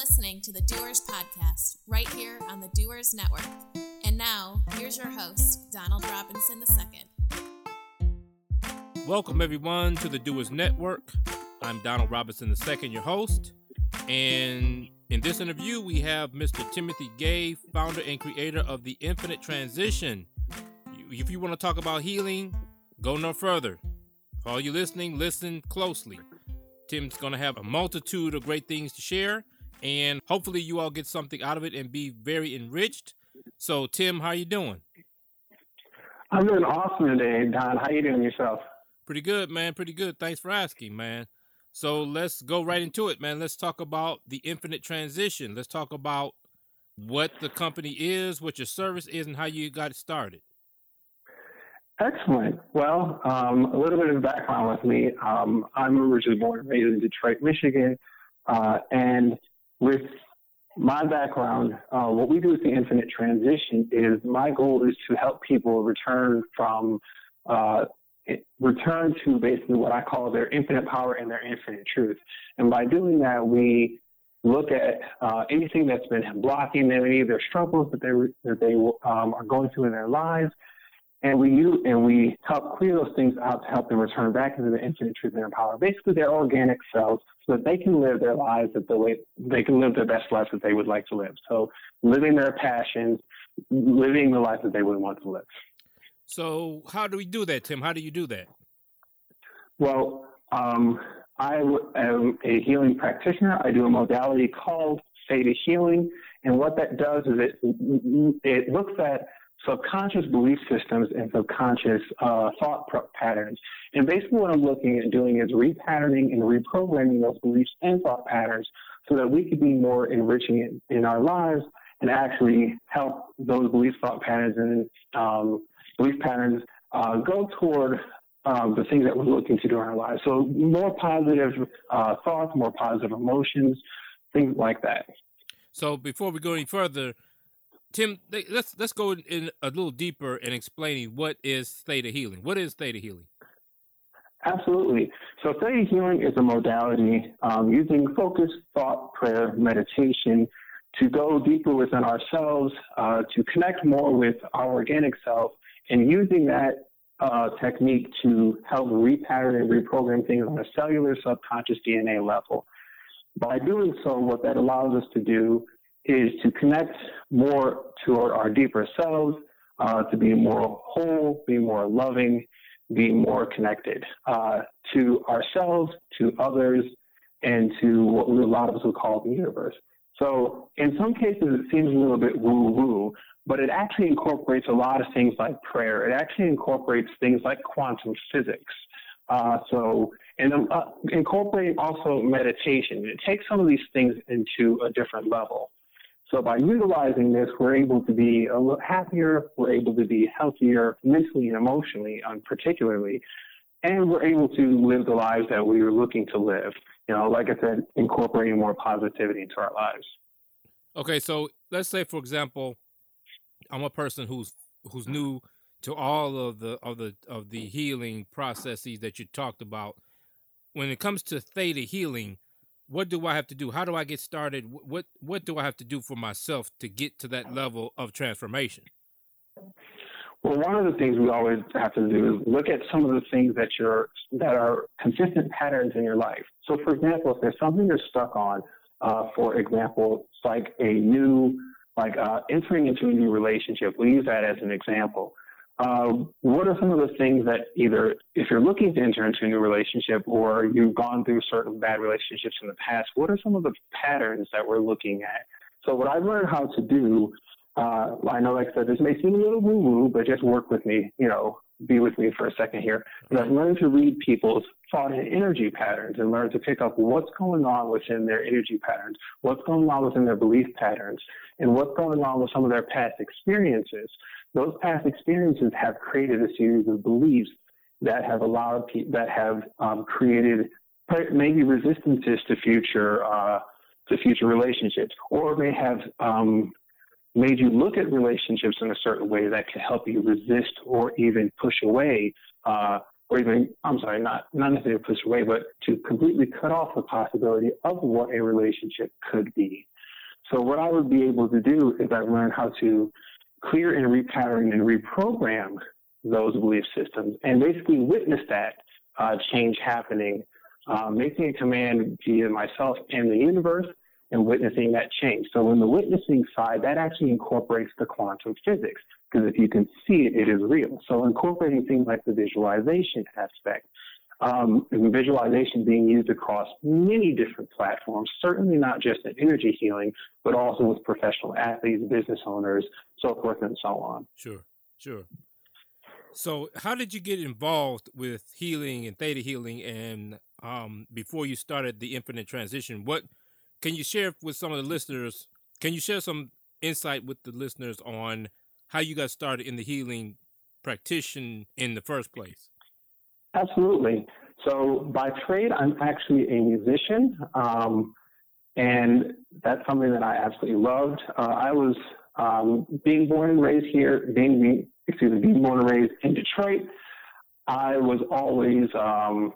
Listening to the Doers Podcast right here on the Doers Network. And now, here's your host, Donald Robinson II. Welcome, everyone, to the Doers Network. I'm Donald Robinson II, your host. And in this interview, we have Mr. Timothy Gay, founder and creator of The Infinite Transition. If you want to talk about healing, go no further. For all you listening, listen closely. Tim's going to have a multitude of great things to share, and hopefully you all get something out of it and be very enriched. So, Tim, how are you doing? I'm doing awesome today, Don. How you doing yourself? Pretty good, man. Pretty good. Thanks for asking, man. So let's go right into it, man. Let's talk about the infinite transition. Let's talk about what the company is, what your service is, and how you got started. Excellent. Well, um, a little bit of background with me. Um, I'm originally born and raised in Detroit, Michigan, uh, and with my background, uh, what we do with the Infinite Transition is my goal is to help people return from uh, return to basically what I call their infinite power and their infinite truth. And by doing that, we look at uh, anything that's been blocking them, any of their struggles that they that they um, are going through in their lives, and we use, and we help clear those things out to help them return back into the infinite truth and power. Basically, their organic selves, so that they can live their lives that the way they can live their best lives that they would like to live. So, living their passions, living the life that they would want to live. So, how do we do that, Tim? How do you do that? Well, um, I am a healing practitioner. I do a modality called theta healing, and what that does is it it looks at subconscious belief systems and subconscious uh, thought patterns. And basically, what I'm looking at doing is repatterning and reprogramming those beliefs and thought patterns so that we could be more enriching in, in our lives and actually help those belief thought patterns and um, belief patterns uh, go toward um, the things that we're looking to do in our lives. So more positive uh, thoughts, more positive emotions, things like that. So before we go any further, Tim, let's let's go in a little deeper in explaining what is theta healing. What is theta healing? Absolutely. So theta healing is a modality um, using focus, thought, prayer, meditation to go deeper within ourselves, uh, to connect more with our organic self, and using that uh, technique to help repattern and reprogram things on a cellular subconscious DNA level. By doing so, what that allows us to do is to connect more to our, our deeper selves, uh, to be more whole, be more loving, be more connected uh, to ourselves, to others, and to what a lot of us would call the universe. So, in some cases, it seems a little bit woo woo, but it actually incorporates a lot of things like prayer. It actually incorporates things like quantum physics. Uh, so, and uh, incorporating also meditation. It takes some of these things into a different level. So by utilizing this, we're able to be a little happier, we're able to be healthier mentally and emotionally, um, particularly, and we're able to live the lives that we were looking to live. You know, like I said, incorporating more positivity into our lives. Okay, so let's say, for example, I'm a person who's who's new to all of the of the of the healing processes that you talked about. When it comes to theta healing, what do I have to do? How do I get started? What what do I have to do for myself to get to that level of transformation? Well, one of the things we always have to do is look at some of the things that you're that are consistent patterns in your life. So, for example, if there's something you're stuck on, uh, for example, like a new, like uh, entering into a new relationship. We use that as an example. Uh, what are some of the things that either, if you're looking to enter into a new relationship or you've gone through certain bad relationships in the past, what are some of the patterns that we're looking at? So, what I've learned how to do, uh, I know, like I said, this may seem a little woo woo, but just work with me, you know, be with me for a second here. But I've learned to read people's and energy patterns and learn to pick up what's going on within their energy patterns, what's going on within their belief patterns, and what's going on with some of their past experiences. Those past experiences have created a series of beliefs that have allowed pe- that have um, created maybe resistances to future uh, to future relationships, or may have um, made you look at relationships in a certain way that can help you resist or even push away uh, or even, I'm sorry, not, not necessarily push away, but to completely cut off the possibility of what a relationship could be. So what I would be able to do is I learn how to clear and repattern and reprogram those belief systems and basically witness that uh, change happening, uh, making a command via myself and the universe and witnessing that change. So in the witnessing side, that actually incorporates the quantum physics because if you can see it, it is real. So incorporating things like the visualization aspect, um, visualization being used across many different platforms, certainly not just in energy healing, but also with professional athletes, business owners, so forth and so on. Sure, sure. So, how did you get involved with healing and theta healing? And um, before you started the infinite transition, what can you share with some of the listeners? Can you share some insight with the listeners on how you got started in the healing practitioner in the first place? Absolutely. So, by trade, I'm actually a musician, um, and that's something that I absolutely loved. Uh, I was um, being born and raised here, being excuse me, being born and raised in Detroit. I was always um,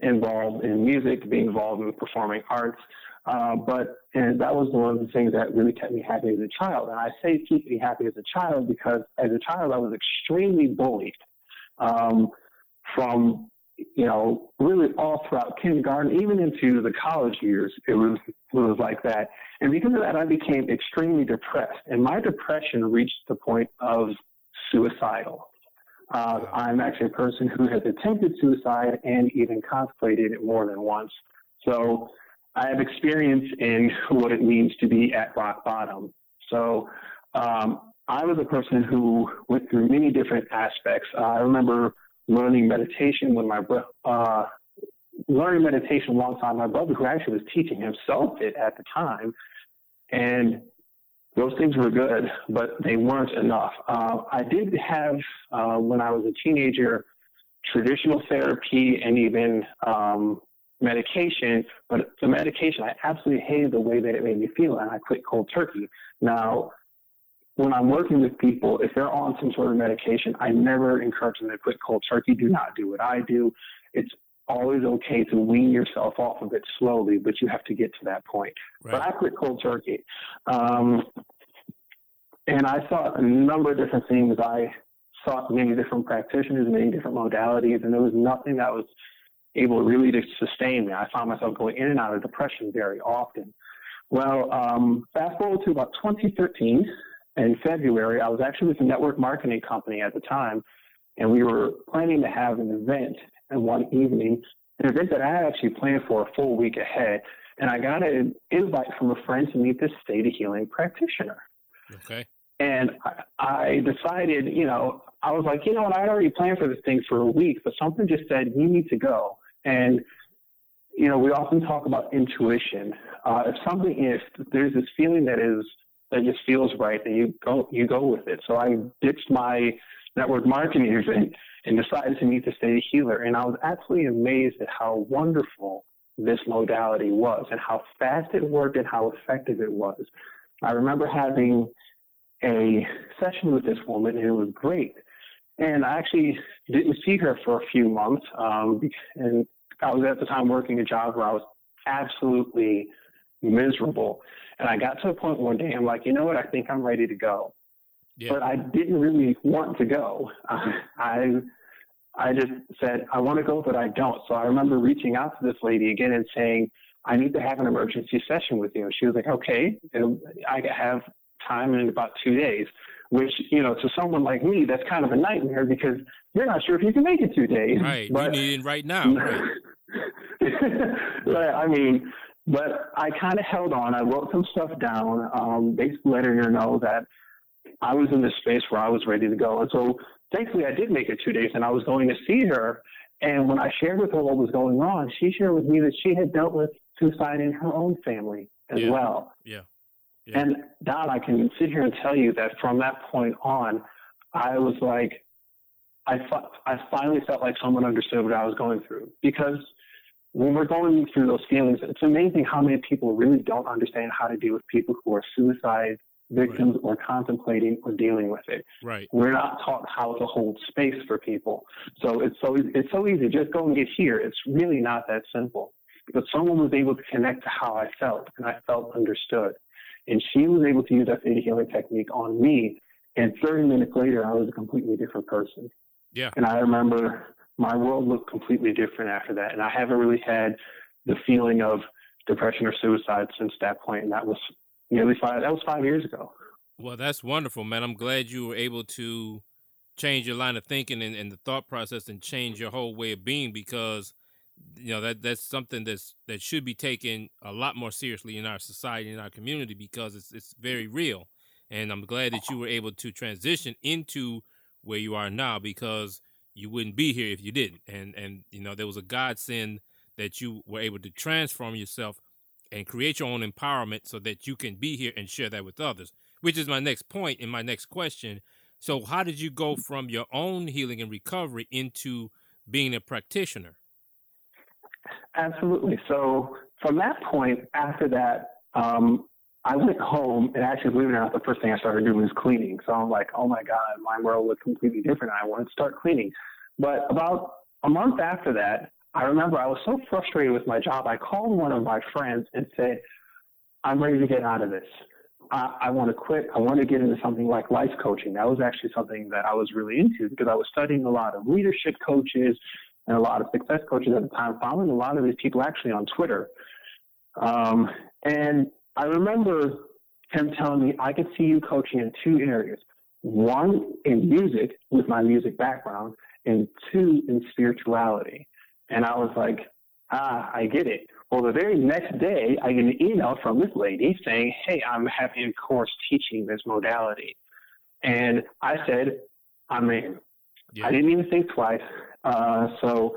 involved in music, being involved in performing arts. Uh, but and that was one of the things that really kept me happy as a child. And I say keep me happy as a child because as a child I was extremely bullied um, from you know really all throughout kindergarten, even into the college years. It was it was like that. And because of that, I became extremely depressed. And my depression reached the point of suicidal. Uh, I'm actually a person who has attempted suicide and even contemplated it more than once. So I have experience in what it means to be at rock bottom. So um, I was a person who went through many different aspects. Uh, I remember learning meditation when my uh, learning meditation alongside my brother, who actually was teaching himself it at the time, and those things were good, but they weren't enough. Uh, I did have uh, when I was a teenager traditional therapy and even um, medication, but the medication, I absolutely hated the way that it made me feel, and I quit cold turkey. Now, when I'm working with people, if they're on some sort of medication, I never encourage them to quit cold turkey. Do not do what I do. It's always okay to wean yourself off of it slowly, but you have to get to that point. Right. But I quit cold turkey. Um, and I saw a number of different things. I sought many different practitioners, many different modalities, and there was nothing that was able really to sustain me. I found myself going in and out of depression very often. Well, um, fast forward to about 2013, in February, I was actually with a network marketing company at the time, and we were planning to have an event and one evening, an event that I had actually planned for a full week ahead. And I got an invite from a friend to meet this theta healing practitioner. Okay. And I, I decided, you know, I was like, you know what, I already planned for this thing for a week, but something just said, you need to go. And, you know, we often talk about intuition. Uh, if something, if there's this feeling that is, that just feels right, then you go, you go with it. So I ditched my network marketing event and decided to meet the theta healer. And I was absolutely amazed at how wonderful this modality was and how fast it worked and how effective it was. I remember having a session with this woman and it was great. And I actually didn't see her for a few months. Um, and I was at the time working a job where I was absolutely miserable. And I got to a point one day, I'm like, you know what? I think I'm ready to go. Yeah. But I didn't really want to go. I I just said I want to go, but I don't. So I remember reaching out to this lady again and saying, I need to have an emergency session with you. she was like, okay, and I have time in about two days. Which you know, to someone like me, that's kind of a nightmare because you're not sure if you can make it two days. Right, but, you need it right now. Right. I mean, but I kind of held on. I wrote some stuff down, um, basically letting her know that I was in this space where I was ready to go. And so thankfully I did make it two days and I was going to see her. And when I shared with her what was going on, she shared with me that she had dealt with suicide in her own family as yeah. well. Yeah. Yeah. And Don, I can sit here and tell you that from that point on, I was like, I, I finally felt like someone understood what I was going through because when we're going through those feelings, it's amazing how many people really don't understand how to deal with people who are suicide victims right. or contemplating or dealing with it. Right. We're not taught how to hold space for people. So it's so it's so easy. Just go and get here. It's really not that simple. Because someone was able to connect to how I felt and I felt understood. And she was able to use that theta healing technique on me. And 30 minutes later, I was a completely different person. Yeah. And I remember my world looked completely different after that. And I haven't really had the feeling of depression or suicide since that point. And that was nearly five. That was five years ago. Well, that's wonderful, man. I'm glad you were able to change your line of thinking and, and the thought process and change your whole way of being because you know that that's something that's that should be taken a lot more seriously in our society in our community because it's it's very real and i'm glad that you were able to transition into where you are now because you wouldn't be here if you didn't and and you know there was a godsend that you were able to transform yourself and create your own empowerment so that you can be here and share that with others, which is my next and my next question. So, how did you go from your own healing and recovery into being a practitioner? Absolutely. So, from that point, after that, um, I went home and actually, believe it or not, the first thing I started doing was cleaning. So I'm like, oh my God, my world looked completely different. I wanted to start cleaning. But about a month after that, I remember I was so frustrated with my job. I called one of my friends and said, I'm ready to get out of this. I, I want to quit. I want to get into something like life coaching. That was actually something that I was really into because I was studying a lot of leadership coaches and a lot of success coaches at the time, following a lot of these people actually on Twitter. Um, and I remember him telling me I could see you coaching in two areas one in music with my music background, and two in spirituality. And I was like, ah, I get it. Well, the very next day, I get an email from this lady saying, hey, I'm having a course teaching this modality. And I said, I'm in. Yeah. I didn't even think twice. Uh, so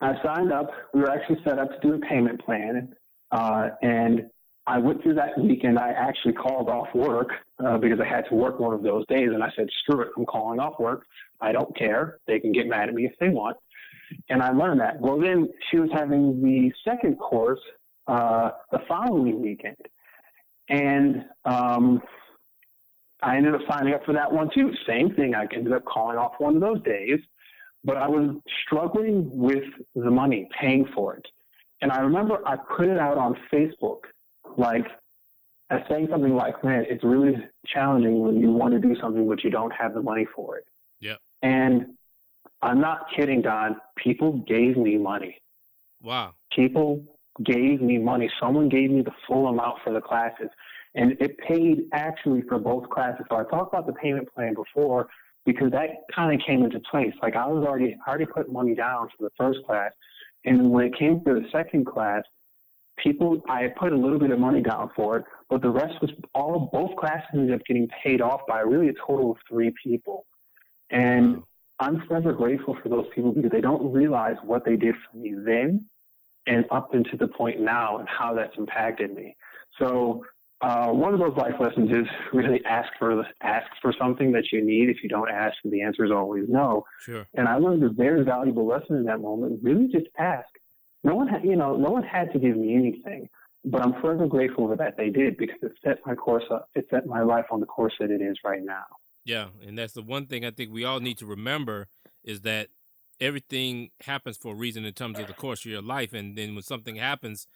I signed up. We were actually set up to do a payment plan. Uh, and I went through that weekend. I actually called off work uh, because I had to work one of those days. And I said, screw it, I'm calling off work. I don't care. They can get mad at me if they want and I learned that. Well, then she was having the second course uh, the following weekend, and um, I ended up signing up for that one too. Same thing. I ended up calling off one of those days, but I was struggling with the money, paying for it. And I remember I put it out on Facebook, like as saying something like, "Man, it's really challenging when you want to do something but you don't have the money for it." Yeah. And I'm not kidding, Don. People gave me money. Wow. People gave me money. Someone gave me the full amount for the classes. And it paid actually for both classes. So I talked about the payment plan before because that kind of came into place. Like I was already I already put money down for the first class. And when it came to the second class, people I put a little bit of money down for it, but the rest was all both classes ended up getting paid off by really a total of three people. And I'm forever grateful for those people because they don't realize what they did for me then and up into the point now and how that's impacted me. So uh, one of those life lessons is really ask for ask for something that you need. If you don't ask, the answer is always no. Sure. And I learned a very valuable lesson in that moment. Really, just ask. No one, had, you know, no one had to give me anything, but I'm forever grateful for that they did because it set my course up. It set my life on the course that it is right now. Yeah, and that's the one thing I think we all need to remember is that everything happens for a reason in terms of the course of your life, and then when something happens,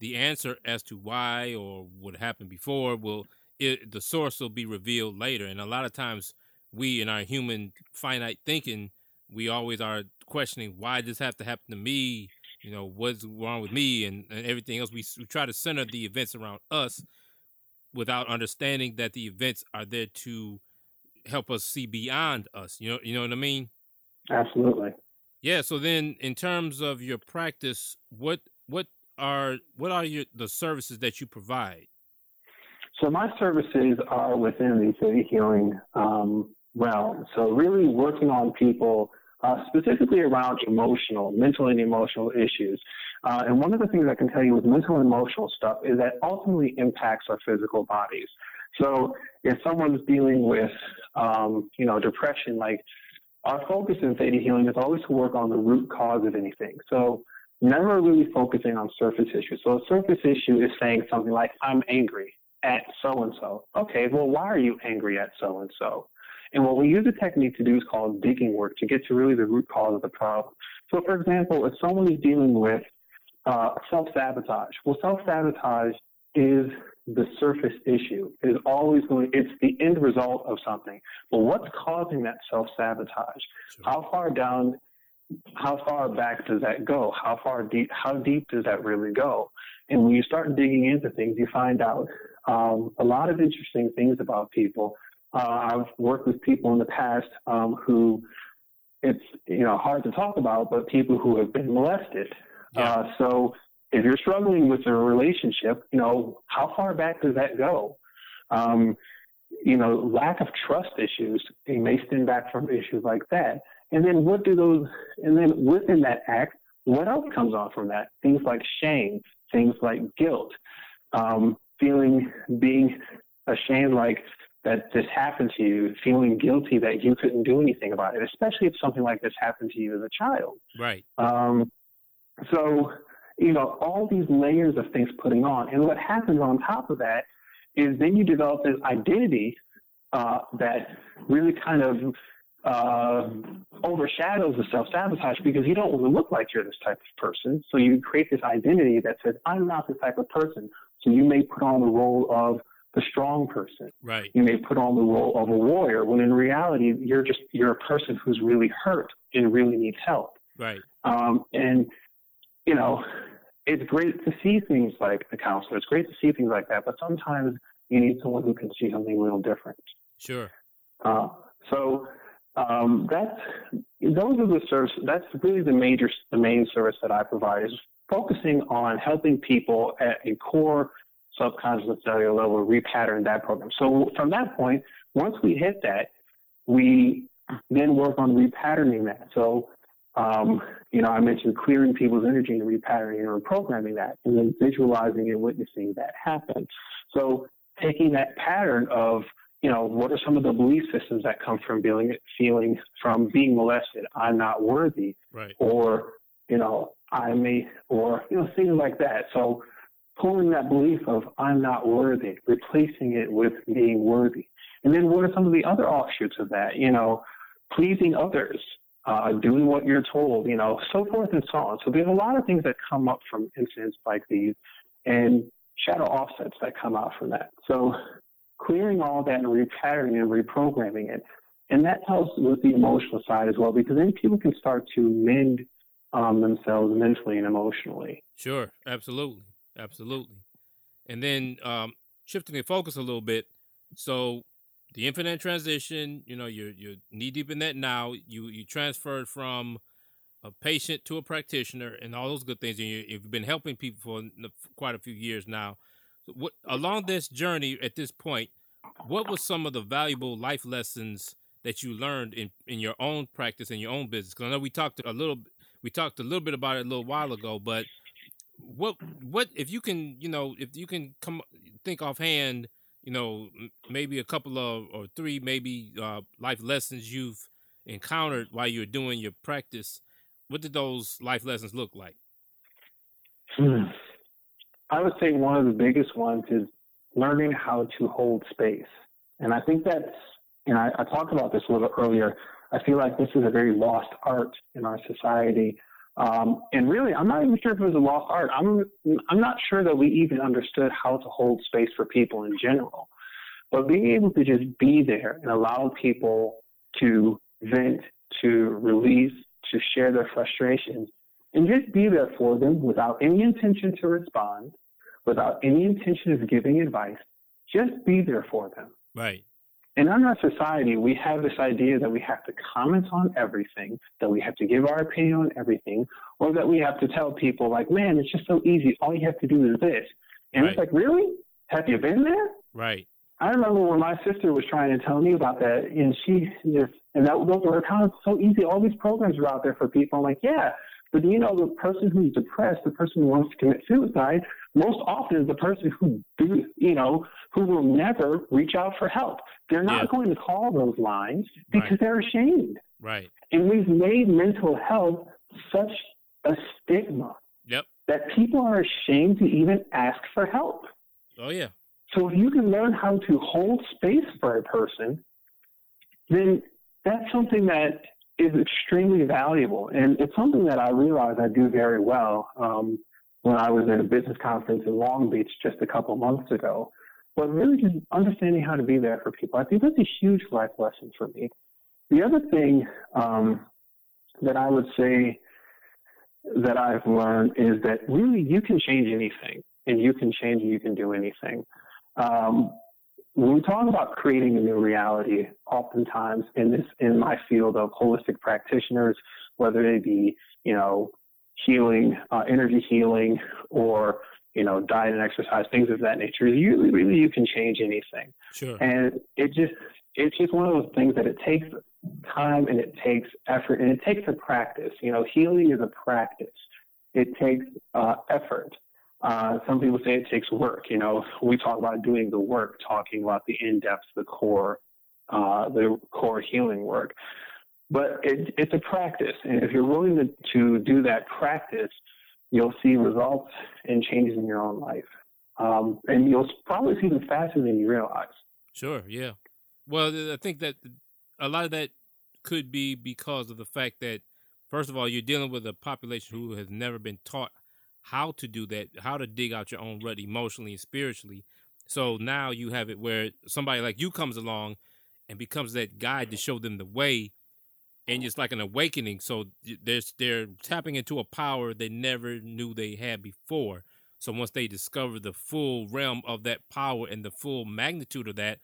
the answer as to why or what happened before will it, the source will be revealed later. And a lot of times, we in our human finite thinking, we always are questioning why does this have to happen to me? You know, what's wrong with me and, and everything else. We, we try to center the events around us without understanding that the events are there to help us see beyond us. You know, you know what I mean? Absolutely. Yeah. So then, in terms of your practice, what what are what are your the services that you provide? So my services are within the theta healing um, realm. So really working on people uh, specifically around emotional, mental and emotional issues. Uh, and one of the things I can tell you with mental and emotional stuff is that ultimately impacts our physical bodies. So if someone's dealing with, um, you know, depression, like our focus in theta healing is always to work on the root cause of anything. So never really focusing on surface issues. So a surface issue is saying something like, I'm angry. at so and so. Okay, well, why are you angry at so and so? And what we use a technique to do is called digging work to get to really the root cause of the problem. So, for example, if someone is dealing with uh, self sabotage, well, self sabotage is the surface issue. It is always going. It's the end result of something. But what's causing that self sabotage? Sure. How far down? How far back does that go? How far deep? How deep does that really go? And when you start digging into things, you find out um, a lot of interesting things about people. Uh, I've worked with people in the past um, who it's you know hard to talk about, but people who have been molested. Yeah. Uh, so if you're struggling with a relationship, you know how far back does that go? Um, you know, lack of trust issues they may stem back from issues like that. And then what do those? And then within that act, what else comes on from that? Things like shame, things like guilt, um, feeling being ashamed, like that this happened to you, feeling guilty that you couldn't do anything about it, especially if something like this happened to you as a child. Right. Um, so, you know, all these layers of things putting on. And what happens on top of that is then you develop this identity uh, that really kind of uh, overshadows the self sabotage because you don't want to look like you're this type of person. So you create this identity that says, I'm not this type of person. So you may put on the role of the strong person. Right. You may put on the role of a warrior when in reality you're just you're a person who's really hurt and really needs help. Right. Um, and you know, it's great to see things like a counselor. It's great to see things like that, but sometimes you need someone who can see something real different. Sure. Uh, so um, that's those are the service. That's really the major, the main service that I provide is focusing on helping people at a core subconscious cellular level repattern that program. So from that point, once we hit that, we then work on repatterning that. So, um, you know, I mentioned clearing people's energy and repatterning and reprogramming that, and then visualizing and witnessing that happen. So, taking that pattern of you know, what are some of the belief systems that come from feeling feeling from being molested? I'm not worthy, right? Or you know, I may, or you know, things like that. So pulling that belief of I'm not worthy, replacing it with being worthy, and then what are some of the other offshoots of that? You know, pleasing others, uh, doing what you're told, you know, so forth and so on. So there's a lot of things that come up from incidents like these, and shadow offsets that come out from that. So clearing all that and repatterning and reprogramming it. And that helps with the emotional side as well, because then people can start to mend um, themselves mentally and emotionally. Sure, absolutely, absolutely. And then um, shifting the focus a little bit, so the infinite transition, you know, you're you're knee deep in that now. You you transferred from a patient to a practitioner, and all those good things. And you, have been helping people for quite a few years now what along this journey at this point, what was some of the valuable life lessons that you learned in in your own practice and your own business? Because I know we talked a little we talked a little bit about it a little while ago, but what what if you can you know if you can come think offhand you know maybe a couple of or three maybe uh, life lessons you've encountered while you're doing your practice what did those life lessons look like hmm. I would say one of the biggest ones is learning how to hold space. And I think that's, and I, I talked about this a little earlier. I feel like this is a very lost art in our society. Um, and really, I'm not even sure if it was a lost art. I'm, I'm not sure that we even understood how to hold space for people in general. But being able to just be there and allow people to vent, to release, to share their frustrations, and just be there for them without any intention to respond, without any intention of giving advice. Just be there for them. Right. And in our society, we have this idea that we have to comment on everything, that we have to give our opinion on everything, or that we have to tell people, like, man, it's just so easy. All you have to do is this. And right. it's like, really? Have you been there? Right. I remember when my sister was trying to tell me about that, and she just, and that those were of so easy. All these programs are out there for people. I'm like, yeah, but you know, the person who's depressed, the person who wants to commit suicide, most often is the person who do, you know, who will never reach out for help. They're not yeah. going to call those lines because right. they're ashamed. Right. And we've made mental health such a stigma. Yep. That people are ashamed to even ask for help. Oh yeah. So if you can learn how to hold space for a person, then that's something that is extremely valuable. And it's something that I realize I do very well um, when I was at a business conference in Long Beach just a couple months ago. But really just understanding how to be there for people. I think that's a huge life lesson for me. The other thing um, that I would say that I've learned is that really you can change anything and you can change and you can do anything. Um, when we talk about creating a new reality, oftentimes in this in my field of holistic practitioners, whether they be you know healing, uh, energy healing, or you know diet and exercise, things of that nature, you really you can change anything. Sure. And it just it's just one of those things that it takes time and it takes effort and it takes a practice. You know, healing is a practice. It takes uh, effort. Uh, some people say it takes work. You know, we talk about doing the work, talking about the in-depth, the core, uh, the core healing work. But it, it's a practice, and if you're willing to, to do that practice, you'll see results and changes in your own life, um, and you'll probably see them faster than you realize. Sure. Yeah. Well, I think that a lot of that could be because of the fact that, first of all, you're dealing with a population who has never been taught how to do that, how to dig out your own rut emotionally and spiritually. So now you have it where somebody like you comes along and becomes that guide to show them the way, and it's like an awakening. So they're they're tapping into a power they never knew they had before. So once they discover the full realm of that power and the full magnitude of that,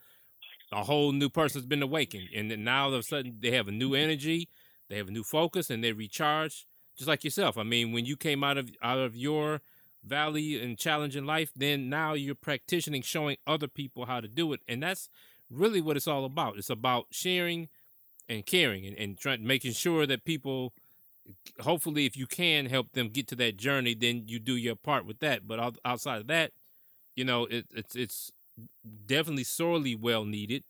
a whole new person's been awakened, and then now all of a sudden they have a new mm-hmm. energy, they have a new focus, and they recharge just like yourself. I mean, when you came out of out of your valley and challenging life, then now you're practicing, showing other people how to do it, and that's really what it's all about. It's about sharing and caring and, and trying making sure that people hopefully if you can help them get to that journey then you do your part with that but outside of that you know it, it's it's definitely sorely well needed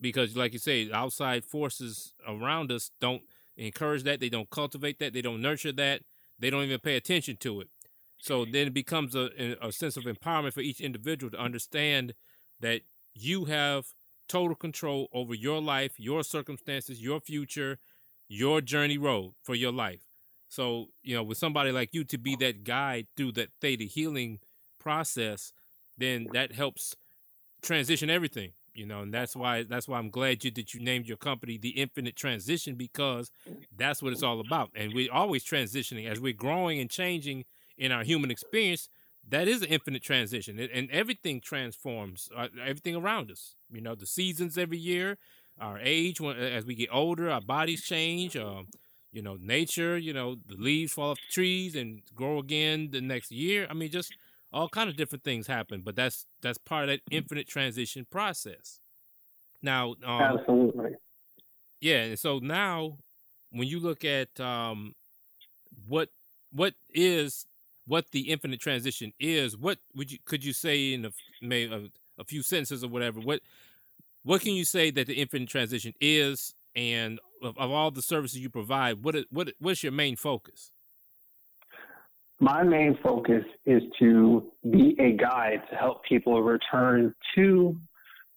because like you say outside forces around us don't encourage that. They don't cultivate that. They don't nurture that. They don't even pay attention to it. So then it becomes a, a sense of empowerment for each individual to understand that you have total control over your life, your circumstances, your future, your journey road for your life. So, you know, with somebody like you to be that guide through that theta healing process, then that helps transition everything you know and that's why that's why i'm glad you that you named your company the infinite transition because that's what it's all about and we're always transitioning as we're growing and changing in our human experience that is an infinite transition and everything transforms uh, everything around us you know the seasons every year our age when, as we get older our bodies change uh, you know nature you know the leaves fall off the trees and grow again the next year. I mean just all kind of different things happen but that's that's part of that infinite transition process. Now um, absolutely. yeah and so now when you look at um what what is what the infinite transition is what would you could you say in a maybe a, a few sentences or whatever what what can you say that the infinite transition is? And of, of all the services you provide what what what's your main focus? My main focus is to be a guide to help people return to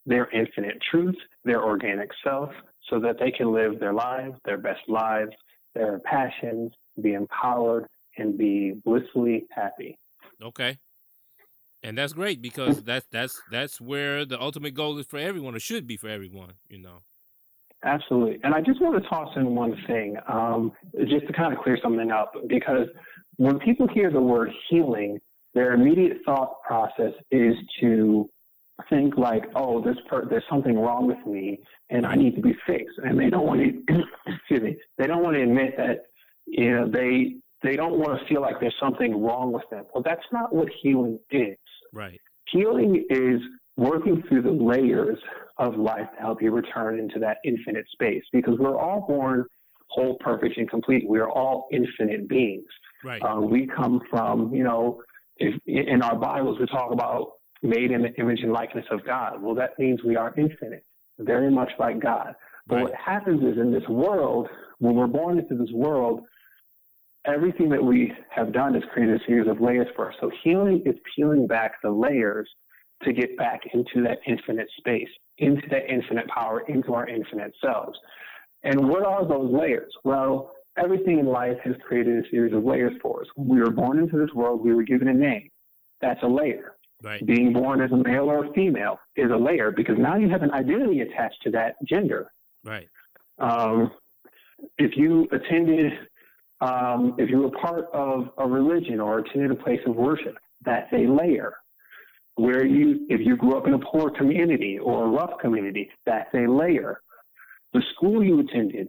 their infinite truth, their organic self, so that they can live their lives, their best lives, their passions, be empowered, and be blissfully happy. Okay. And that's great because that's that's that's where the ultimate goal is for everyone, or should be for everyone, you know. Absolutely. And I just want to toss in one thing, um, just to kind of clear something up, because when people hear the word healing, their immediate thought process is to think like, oh, this per- there's something wrong with me and I need to be fixed. And they don't want to, excuse me, they don't want to admit that, you know, they, they don't want to feel like there's something wrong with them. Well, that's not what healing is. Right. Healing is working through the layers of life to help you return into that infinite space because we're all born whole, perfect, and complete. We are all infinite beings. Right. Um, we come from, you know, if, in our Bibles we talk about made in the image and likeness of God. Well, that means we are infinite, very much like God. But right. what happens is in this world, when we're born into this world, everything that we have done is created a series of layers for us. So healing is peeling back the layers to get back into that infinite space, into that infinite power, into our infinite selves. And what are those layers? Well, everything in life has created a series of layers for us. When we were born into this world, we were given a name. That's a layer. Right. Being born as a male or a female is a layer because now you have an identity attached to that gender. Right. Um, if you attended, um, if you were part of a religion or attended a place of worship, that's a layer. Where you, if you grew up in a poor community or a rough community, that's a layer. The school you attended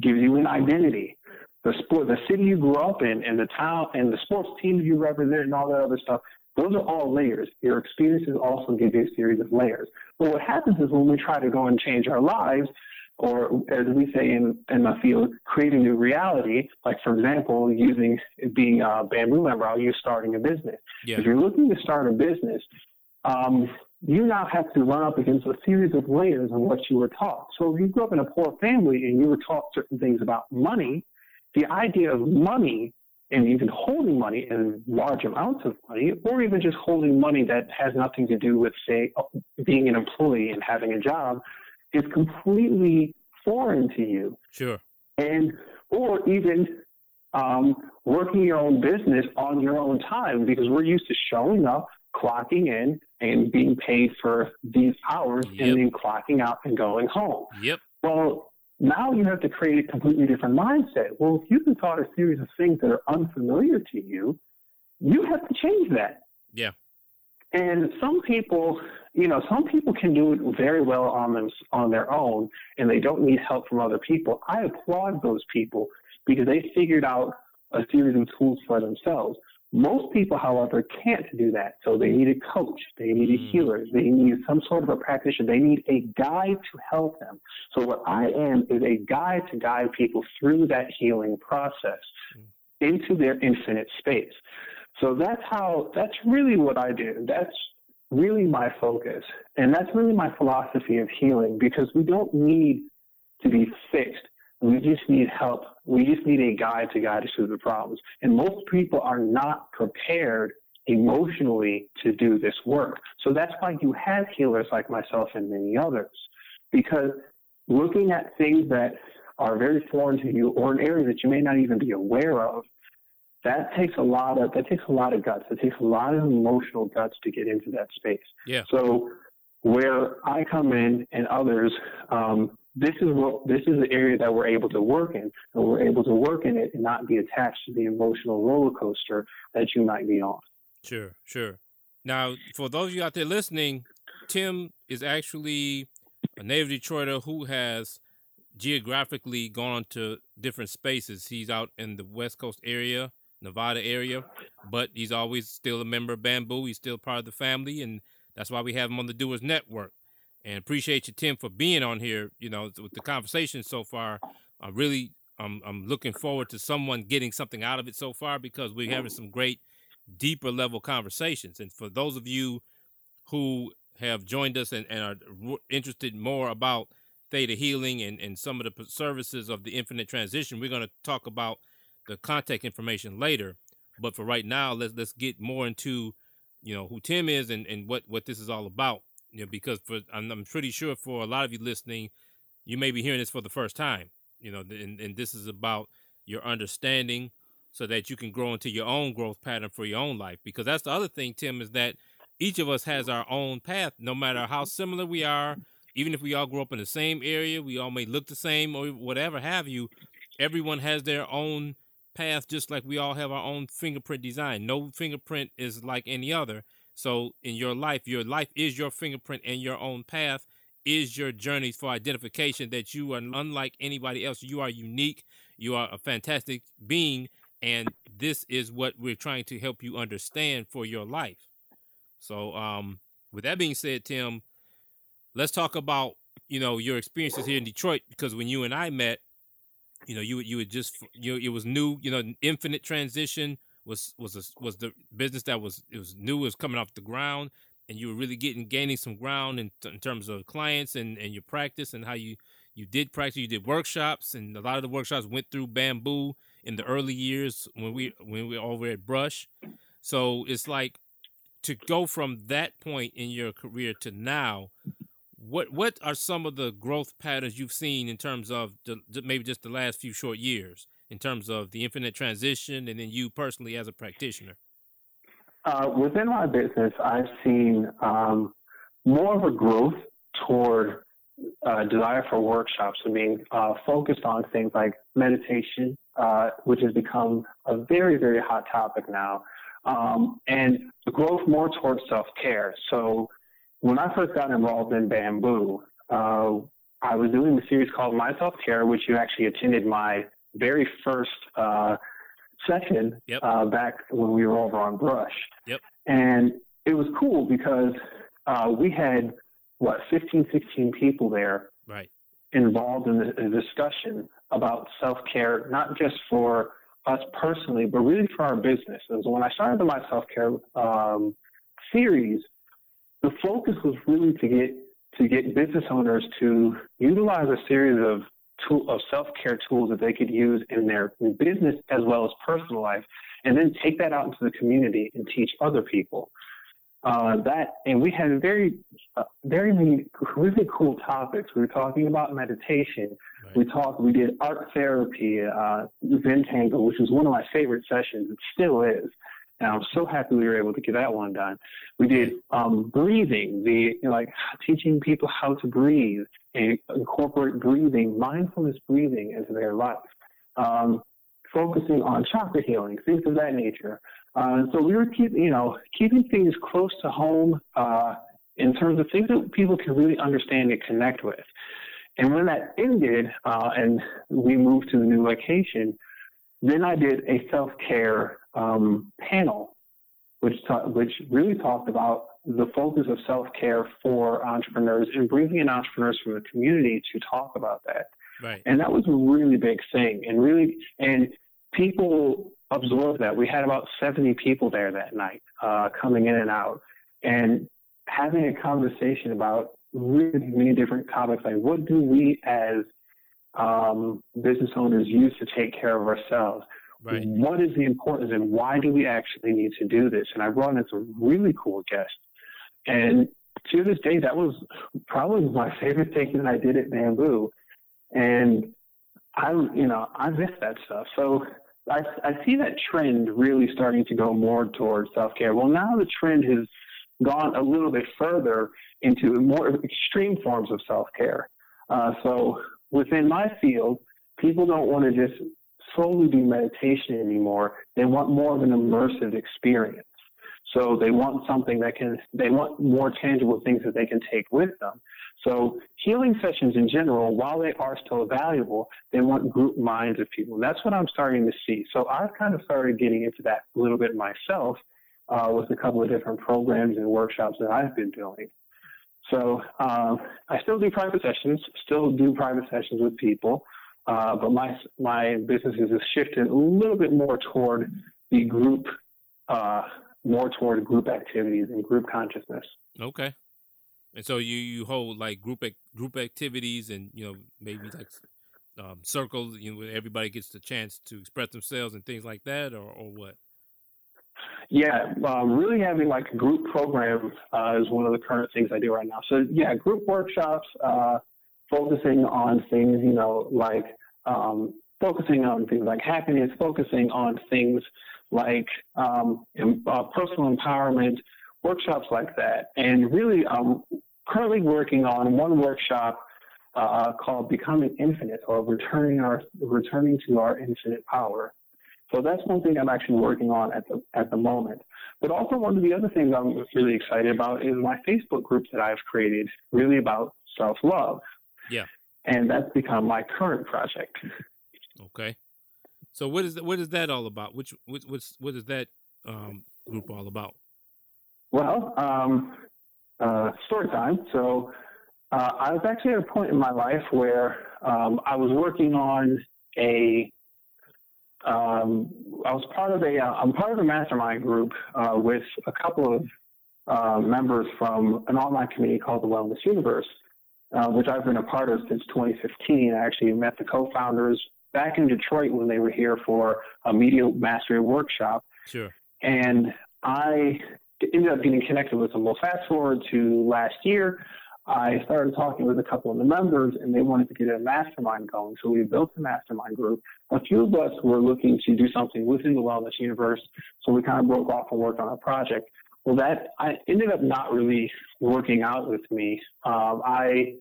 gives you an identity. The sport, the city you grew up in, and the town, and the sports teams you represent, and all that other stuff. Those are all layers. Your experiences also give you a series of layers. But what happens is when we try to go and change our lives, or as we say in, in my field, create a new reality, like for example, using being a bamboo member, I'll use starting a business. Yeah. If you're looking to start a business, um, you now have to run up against a series of layers of what you were taught. So if you grew up in a poor family and you were taught certain things about money, the idea of money and even holding money in large amounts of money, or even just holding money that has nothing to do with, say, being an employee and having a job, is completely foreign to you. Sure. And, or even um, working your own business on your own time because we're used to showing up, clocking in, and being paid for these hours Yep. and then clocking out and going home. Yep. Well, now you have to create a completely different mindset. Well, if you've been taught a series of things that are unfamiliar to you, you have to change that. Yeah. And some people, you know, some people can do it very well on them on their own, and they don't need help from other people. I applaud those people because they figured out a series of tools for themselves. Most people, however, can't do that. So they need a coach, they need a Mm. healer, they need some sort of a practitioner, they need a guide to help them. So what I am is a guide to guide people through that healing process into their infinite space. So that's how that's really what I do. That's really my focus. And that's really my philosophy of healing because we don't need to be fixed. We just need help. We just need a guide to guide us through the problems. And most people are not prepared emotionally to do this work. So that's why you have healers like myself and many others. Because looking at things that are very foreign to you or an area that you may not even be aware of, that takes a lot of that takes a lot of guts. It takes a lot of emotional guts to get into that space. Yeah. So where I come in and others, um, this is what this is the area that we're able to work in, and we're able to work in it and not be attached to the emotional roller coaster that you might be on. Sure, sure. Now, for those of you out there listening, Tim is actually a native Detroiter who has geographically gone to different spaces. He's out in the West Coast area, Nevada area, but he's always still a member of Bamboo. He's still part of the family, and that's why we have him on the Doers Network. And appreciate you, Tim, for being on here. You know, with the conversation so far, I'm really, I'm, I'm looking forward to someone getting something out of it so far because we're having some great deeper level conversations. And for those of you who have joined us and, and are interested more about theta healing and, and some of the services of the infinite transition, we're going to talk about the contact information later. But for right now, let's let's get more into you know who Tim is and, and what what this is all about. You know, because for I'm, I'm pretty sure for a lot of you listening, you may be hearing this for the first time. You know, and, and this is about your understanding so that you can grow into your own growth pattern for your own life. Because that's the other thing, Tim, is that each of us has our own path, no matter how mm-hmm. similar we are. Even if we all grew up in the same area, we all may look the same or whatever have you. Everyone has their own path, just like we all have our own fingerprint design. No fingerprint is like any other. So in your life, your life is your fingerprint and your own path is your journey for identification that you are unlike anybody else. You are unique. You are a fantastic being. And this is what we're trying to help you understand for your life. So, um, with that being said, Tim, let's talk about you know your experiences here in Detroit because when you and I met, you know you you had just you it was new. You know, Infinite Transition was was a, was the business that was it was new, it was coming off the ground, and you were really getting gaining some ground in, in terms of clients and and your practice and how you you did practice. You did workshops, and a lot of the workshops went through Bamboo in the early years when we when we were over at Brush. So it's like to go from that point in your career to now, what what are some of the growth patterns you've seen in terms of the, maybe just the last few short years in terms of the infinite transition and then you personally as a practitioner? Uh, within my business, I've seen um, more of a growth toward uh, desire for workshops and being uh, focused on things like meditation, uh, which has become a very, very hot topic now, um, and growth more towards self care. So, when I first got involved in bamboo, uh, I was doing a series called My Self Care, which you actually attended my very first uh, session yep. uh, back when we were over on Brush. Yep. And it was cool because uh, we had, what, 15, 16 people there right. involved in the, in the discussion about self care, not just for us personally, but really for our business. And so when I started the My Self Care um, series, the focus was really to get to get business owners to utilize a series of tool of self-care tools that they could use in their business as well as personal life, and then take that out into the community and teach other people. Uh, that and we had very, uh, very many really cool topics. We were talking about meditation. Right. We talked. We did art therapy, uh, Zentangle, which was one of my favorite sessions. It still is. And I'm so happy we were able to get that one done. We did um, breathing, the like teaching people how to breathe and incorporate breathing, mindfulness breathing into their life. Um, focusing on chakra healing, things of that nature. Uh, so we were keeping, you know, keeping things close to home uh, in terms of things that people can really understand and connect with. And when that ended, uh, and we moved to the new location, then I did a self care um, panel, which ta- which really talked about the focus of self care for entrepreneurs and bringing in entrepreneurs from the community to talk about that. Right. And that was a really big thing, and really, and people absorbed that. We had about 70 people there that night, uh, coming in and out, and having a conversation about really many different topics, like what do we as um, business owners use to take care of ourselves? Right. What is the importance and why do we actually need to do this? And I brought in some really cool guests. And to this day, that was probably my favorite thing that I did at Bamboo. And I, you know, I miss that stuff. So I, I see that trend really starting to go more towards self care. Well, now the trend has gone a little bit further into more extreme forms of self care. Uh, so within my field, people don't want to just solely do meditation anymore. They want more of an immersive experience. So they want something that can, they want more tangible things that they can take with them. So healing sessions in general, while they are still valuable, they want group minds of people. And that's what I'm starting to see. So I've kind of started getting into that a little bit myself uh, with a couple of different programs and workshops that I've been doing. So um, I still do private sessions, still do private sessions with people, uh, but my my business has shifted a little bit more toward the group, uh, more toward group activities and group consciousness. Okay, and so you you hold like group group activities and you know maybe like um, circles, you know, where everybody gets the chance to express themselves and things like that, or or what? Yeah, um, really having like a group program uh, is one of the current things I do right now. So yeah, group workshops, uh, focusing on things, you know, like um, focusing on things like happiness, focusing on things like um, uh, personal empowerment, workshops like that, and really um, currently working on one workshop uh, called "Becoming Infinite" or returning our returning to our infinite power. So that's one thing I'm actually working on at the at the moment. But also one of the other things I'm really excited about is my Facebook group that I've created, really about self love. Yeah. And that's become my current project. Okay. So what is that, what is that all about? Which what's what is that um, group all about? Well, um, uh, story time. So uh, I was actually at a point in my life where um, I was working on a um, I was part of a, am uh, part of a mastermind group uh, with a couple of uh, members from an online community called the Wellness Universe, uh, which I've been a part of since 2015. I actually met the co-founders back in Detroit when they were here for a media mastery workshop. Sure. And I ended up getting connected with them. Well, fast forward to last year, I started talking with a couple of the members, and they wanted to get a mastermind going. So we built a mastermind group. A few of us were looking to do something within the wellness universe, so we kind of broke off and worked on a project. Well, that I ended up not really working out with me. Um, I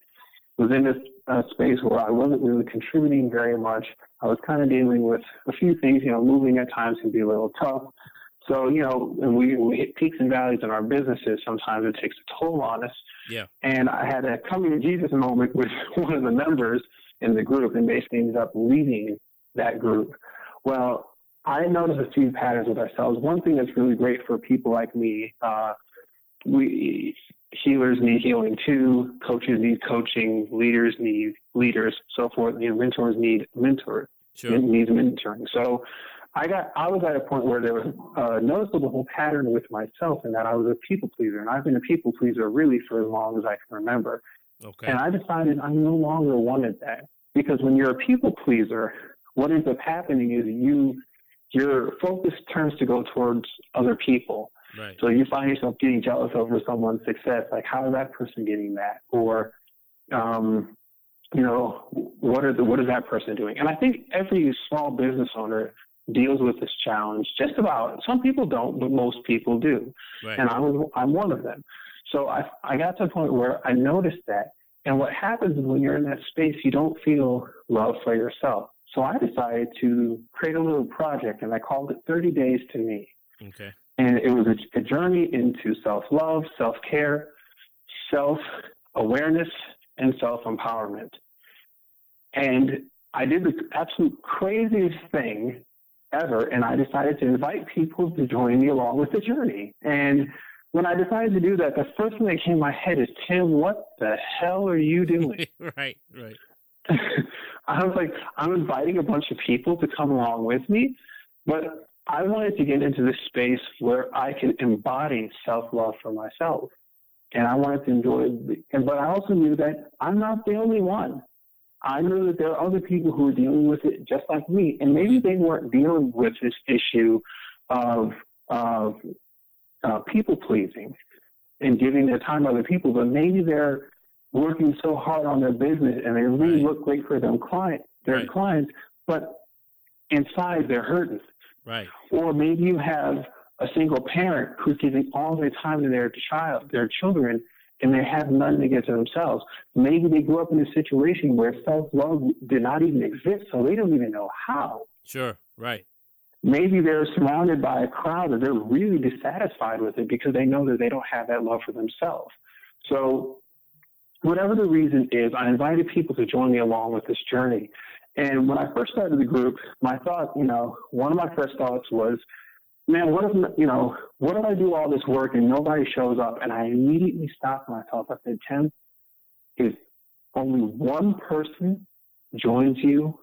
was in this uh, space where I wasn't really contributing very much. I was kind of dealing with a few things. You know, moving at times can be a little tough. So, you know, we, we hit peaks and valleys in our businesses. Sometimes it takes a toll on us. Yeah. And I had a coming to Jesus moment with one of the members in the group and basically ended up leading that group. Well, I noticed a few patterns with ourselves. One thing that's really great for people like me, uh, we healers need healing too, coaches need coaching, leaders need leaders, so forth. You know, mentors need mentors, Sure. needs mentoring. So I got I was at a point where there was a noticeable pattern with myself in that I was a people pleaser, and I've been a people pleaser really for as long as I can remember. Okay. And I decided I no longer wanted that because when you're a people pleaser, what ends up happening is you your focus turns to go towards other people. right. So you find yourself getting jealous over someone's success, like how is that person getting that, or um, you know what are the what is that person doing? And I think every small business owner deals with this challenge. Just about some people don't, but most people do Right. and I was I'm one of them. So I I got to a point where I noticed that, and what happens is when you're in that space, you don't feel love for yourself. So I decided to create a little project, and I called it 30 Days to Me, okay. and it was a, a journey into self-love, self-care, self-awareness, and self-empowerment. And I did the absolute craziest thing ever, and I decided to invite people to join me along with the journey. And when I decided to do that, the first thing that came to my head is, Tim, what the hell are you doing? right. Right. I was like, I'm inviting a bunch of people to come along with me, but I wanted to get into this space where I can embody self love for myself. And I wanted to enjoy the, and but I also knew that I'm not the only one. I know that there are other people who are dealing with it just like me, and maybe they weren't dealing with this issue of of uh, people pleasing and giving their time to other people, but maybe they're working so hard on their business and they really Right. look great for them client their Right. clients, but inside they're hurting. Right. Or maybe you have a single parent who's giving all their time to their child, their children, and they have nothing to give to themselves. Maybe they grew up in a situation where self-love did not even exist, so they don't even know how. Sure. Right. Maybe they're surrounded by a crowd that they're really dissatisfied with it because they know that they don't have that love for themselves. So, whatever the reason is, I invited people to join me along with this journey. And when I first started the group, my thought, you know, one of my first thoughts was, man, what if, you know, what if I do all this work and nobody shows up? And I immediately stopped myself. I said, Tim, if only one person joins you,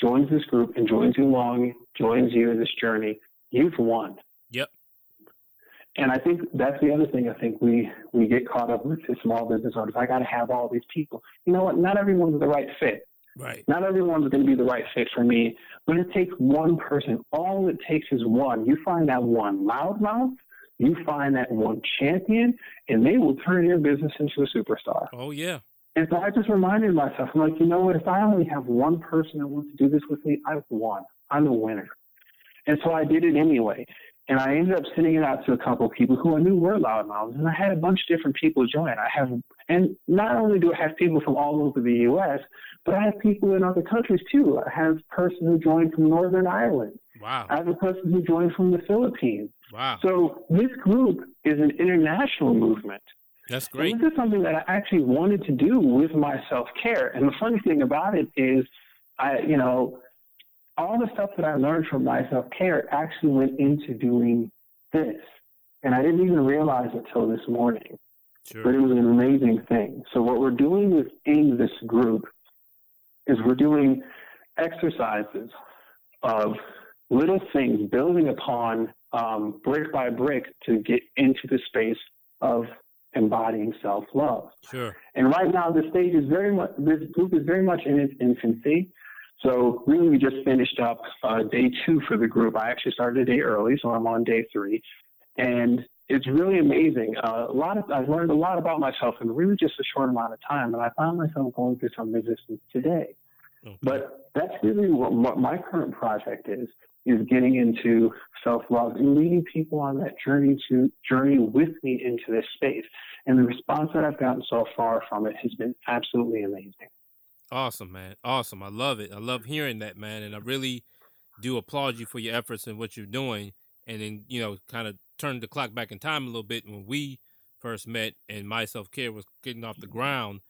joins this group and joins you along, joins you in this journey, you've won. Yep. And I think that's the other thing I think we, we get caught up with as small business owners. I got to have all these people. You know what? Not everyone's the right fit. Right. Not everyone's going to be the right fit for me, but it takes one person. All it takes is one. You find that one loudmouth, you find that one champion, and they will turn your business into a superstar. Oh yeah. And so I just reminded myself, I'm like, you know what? If I only have one person that wants to do this with me, I've won. I'm a winner. And so I did it anyway. And I ended up sending it out to a couple of people who I knew were loudmouths. And I had a bunch of different people join. I have, and not only do I have people from all over the U.S., but I have people in other countries too. I have a person who joined from Northern Ireland. Wow. I have a person who joined from the Philippines. Wow. So this group is an international movement. That's And great. This is something that I actually wanted to do with my self care. And the funny thing about it is, I, you know, all the stuff that I learned from my self care actually went into doing this. And I didn't even realize it till this morning. But it was an amazing thing. So what we're doing within this group is we're doing exercises of little things building upon um, brick by brick to get into the space of embodying self-love. Sure. And right now, the stage is very much, this group is very much in its infancy. So really, we just finished up uh, day two for the group. I actually started a day early, so I'm on day three. And it's really amazing. Uh, a lot of I've learned a lot about myself in really just a short amount of time, and I found myself going through some resistance today. Okay. But that's really what, my current project is: is getting into self love and leading people on that journey to journey with me into this space. And the response that I've gotten so far from it has been absolutely amazing. Awesome, man. Awesome. I love it. I love hearing that, man. And I really do applaud you for your efforts and what you're doing. And then, you know, kind of turn the clock back in time a little bit when we first met and my self care was getting off the mm-hmm. ground.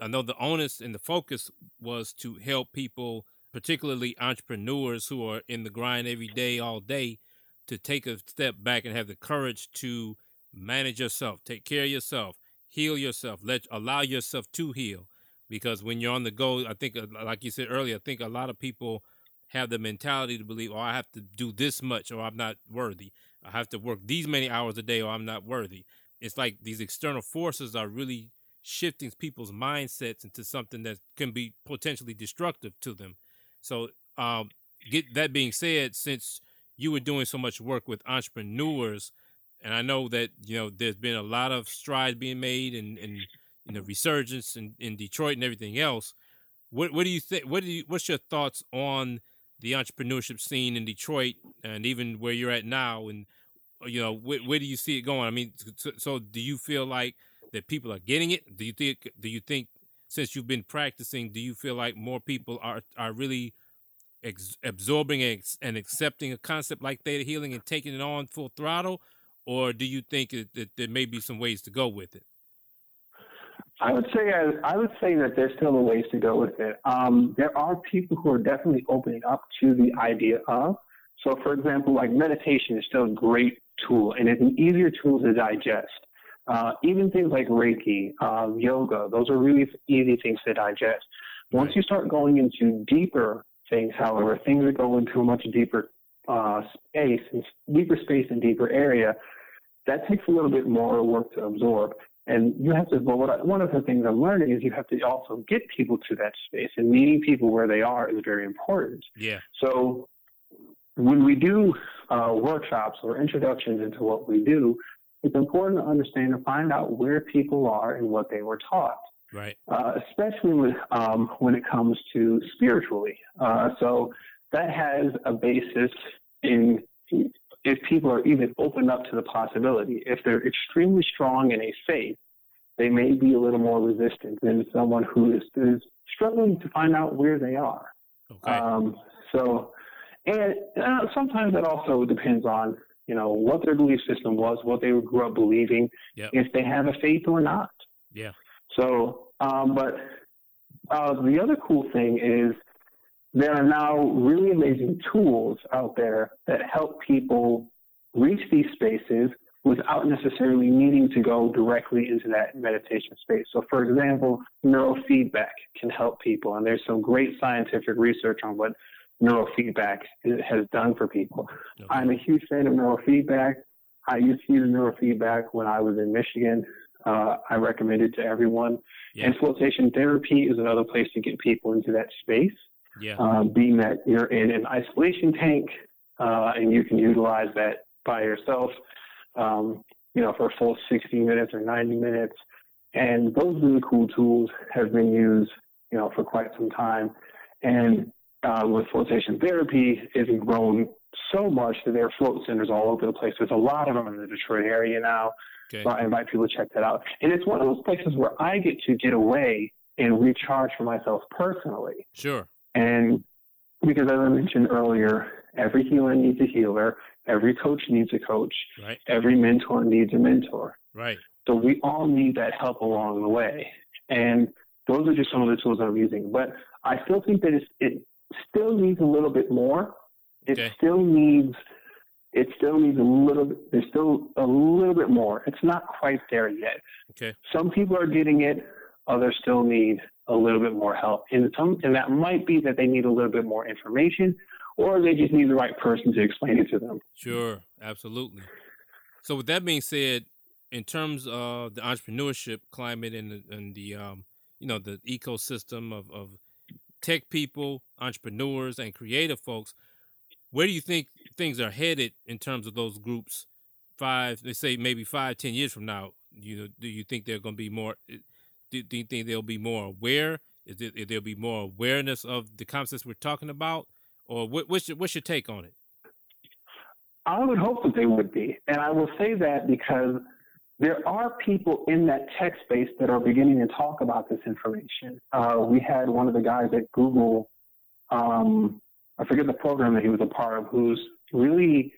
I know the onus and the focus was to help people, particularly entrepreneurs who are in the grind every day, all day, to take a step back and have the courage to manage yourself, take care of yourself, heal yourself, let allow yourself to heal because when you're on the go, I think, uh, like you said earlier, I think a lot of people have the mentality to believe, oh, I have to do this much or I'm not worthy. I have to work these many hours a day or I'm not worthy. It's like these external forces are really shifting people's mindsets into something that can be potentially destructive to them. So, um, get that being said, since you were doing so much work with entrepreneurs, and I know that you know there's been a lot of strides being made and and the resurgence in, in Detroit and everything else. What what do you think? What do you, what's your thoughts on the entrepreneurship scene in Detroit and even where you're at now? And uh, you know, where, where do you see it going? I mean, so, so, do you feel like that people are getting it? Do you think? Do you think since you've been practicing, do you feel like more people are are really ex- absorbing and, and accepting a concept like theta healing and taking it on full throttle, or do you think that, that there may be some ways to go with it? I would say I, I, would say that there's still a ways to go with it. Um, there are people who are definitely opening up to the idea of. So, for example, like meditation is still a great tool, and it's an easier tool to digest. Uh, even things like Reiki, uh, yoga, those are really easy things to digest. Once you start going into deeper things, however, things that go into a much deeper uh, space, and deeper space and deeper area, that takes a little bit more work to absorb. And you have to, well, what I, one of the things I'm learning is you have to also get people to that space and meeting people where they are is very important. Yeah. So when we do uh, workshops or introductions into what we do, it's important to understand and find out where people are and what they were taught. Right. Uh, especially with, um, when it comes to spiritually. Uh, so that has a basis in if people are even open up to the possibility. If they're extremely strong in a faith, they may be a little more resistant than someone who is, is struggling to find out where they are. Okay. Um, so, and uh, sometimes that also depends on you know what their belief system was, what they grew up believing, yep. if they have a faith or not. Yeah. So, um, but uh, the other cool thing is there are now really amazing tools out there that help people reach these spaces without necessarily needing to go directly into that meditation space. So, for example, neurofeedback can help people, and there's some great scientific research on what neurofeedback has done for people. Okay. I'm a huge fan of neurofeedback. I used to use neurofeedback when I was in Michigan. Uh, I recommend it to everyone. Yeah. And flotation therapy is another place to get people into that space. Yeah. Uh, being that you're in an isolation tank uh, and you can utilize that by yourself, um, you know, for a full 60 minutes or 90 minutes. And those really cool tools have been used, you know, for quite some time. And uh, with flotation therapy, it's grown so much that there are float centers all over the place. There's a lot of them in the Detroit area now. Okay. So I invite people to check that out. And it's one of those places where I get to get away and recharge for myself personally. Sure. And because as I mentioned earlier, every healer needs a healer, every coach needs a coach, right. every mentor needs a mentor. Right. So we all need that help along the way. And those are just some of the tools I'm using. But I still think that it still needs a little bit more. It okay. still needs it still needs a little bit there's still a little bit more. It's not quite there yet. Okay. Some people are getting it, others still need a little bit more help. And some, and that might be that they need a little bit more information, or they just need the right person to explain it to them. Sure, absolutely. So with that being said, in terms of the entrepreneurship climate and the, and the um, you know the ecosystem of, of tech people, entrepreneurs, and creative folks, where do you think things are headed in terms of those groups five, let's say maybe five, ten years from now, you know, do you think they're going to be more? Do, do you think they'll be more aware? Is, there, is there'll be more awareness of the concepts we're talking about, or what, what's your what's your take on it? I would hope that they would be, and I will say that because there are people in that tech space that are beginning to talk about this information. Uh, we had one of the guys at Google, um, I forget the program that he was a part of, who's really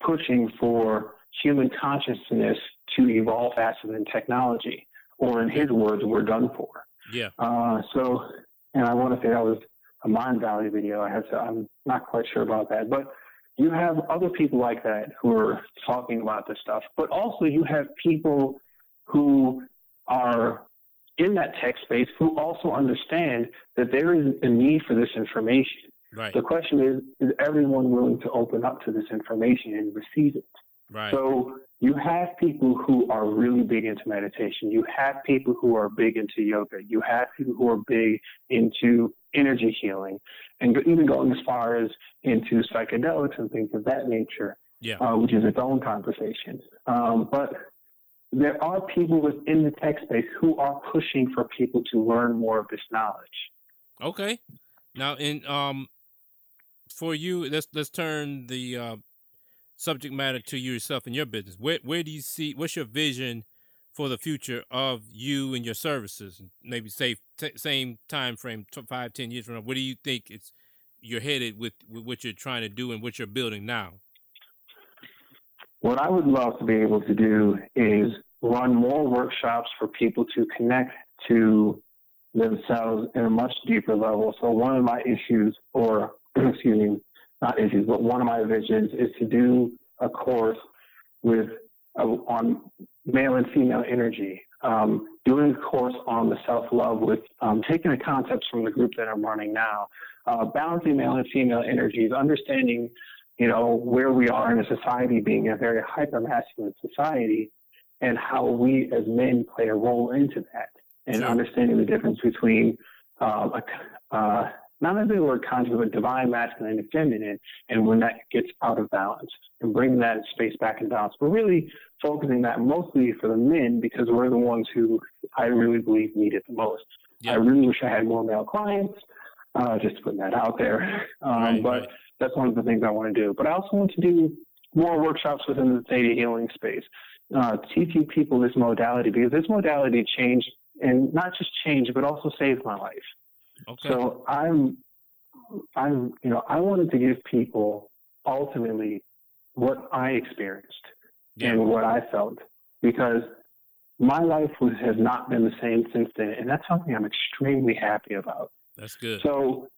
pushing for human consciousness to evolve faster than technology, or in his words, we're done for. Yeah. Uh, so, and I want to say that was a Mindvalley video. I have to, I'm not quite sure about that, but you have other people like that who are talking about this stuff, but also you have people who are in that tech space who also understand that there is a need for this information. Right. The question is, is everyone willing to open up to this information and receive it? Right. So you have people who are really big into meditation. You have people who are big into yoga. You have people who are big into energy healing and even going as far as into psychedelics and things of that nature, yeah. uh, which is its own conversation. Um, but there are people within the tech space who are pushing for people to learn more of this knowledge. Okay. Now, in um, for you, let's let's turn the uh, subject matter to yourself and your business. Where where do you see? What's your vision for the future of you and your services? Maybe say t- same time frame, t- five, ten years from now. What do you think it's you're headed with, with what you're trying to do and what you're building now? What I would love to be able to do is run more workshops for people to connect to themselves in a much deeper level. So one of my issues, or excuse me, not issues, but one of my visions is to do a course with uh, on male and female energy. Um, doing a course on the self love with um, taking the concepts from the group that I'm running now, uh, balancing male and female energies, understanding, you know, where we are in a society being a very hyper masculine society, and how we as men play a role into that, and understanding the difference between um, a, uh, not only the word conjugal, but divine masculine and feminine, and when that gets out of balance, and bringing that space back in balance. We're really focusing that mostly for the men because we're the ones who I really believe need it the most. I really wish I had more male clients, uh, just putting that out there. Um, Right, but that's one of the things I want to do. But I also want to do more workshops within the theta healing space, uh, teaching people this modality because this modality changed and not just changed, but also saved my life. Okay. So I'm, I'm, you know, I wanted to give people ultimately what I experienced yeah. and what I felt because my life was, has not been the same since then, and that's something I'm extremely happy about. That's good. So,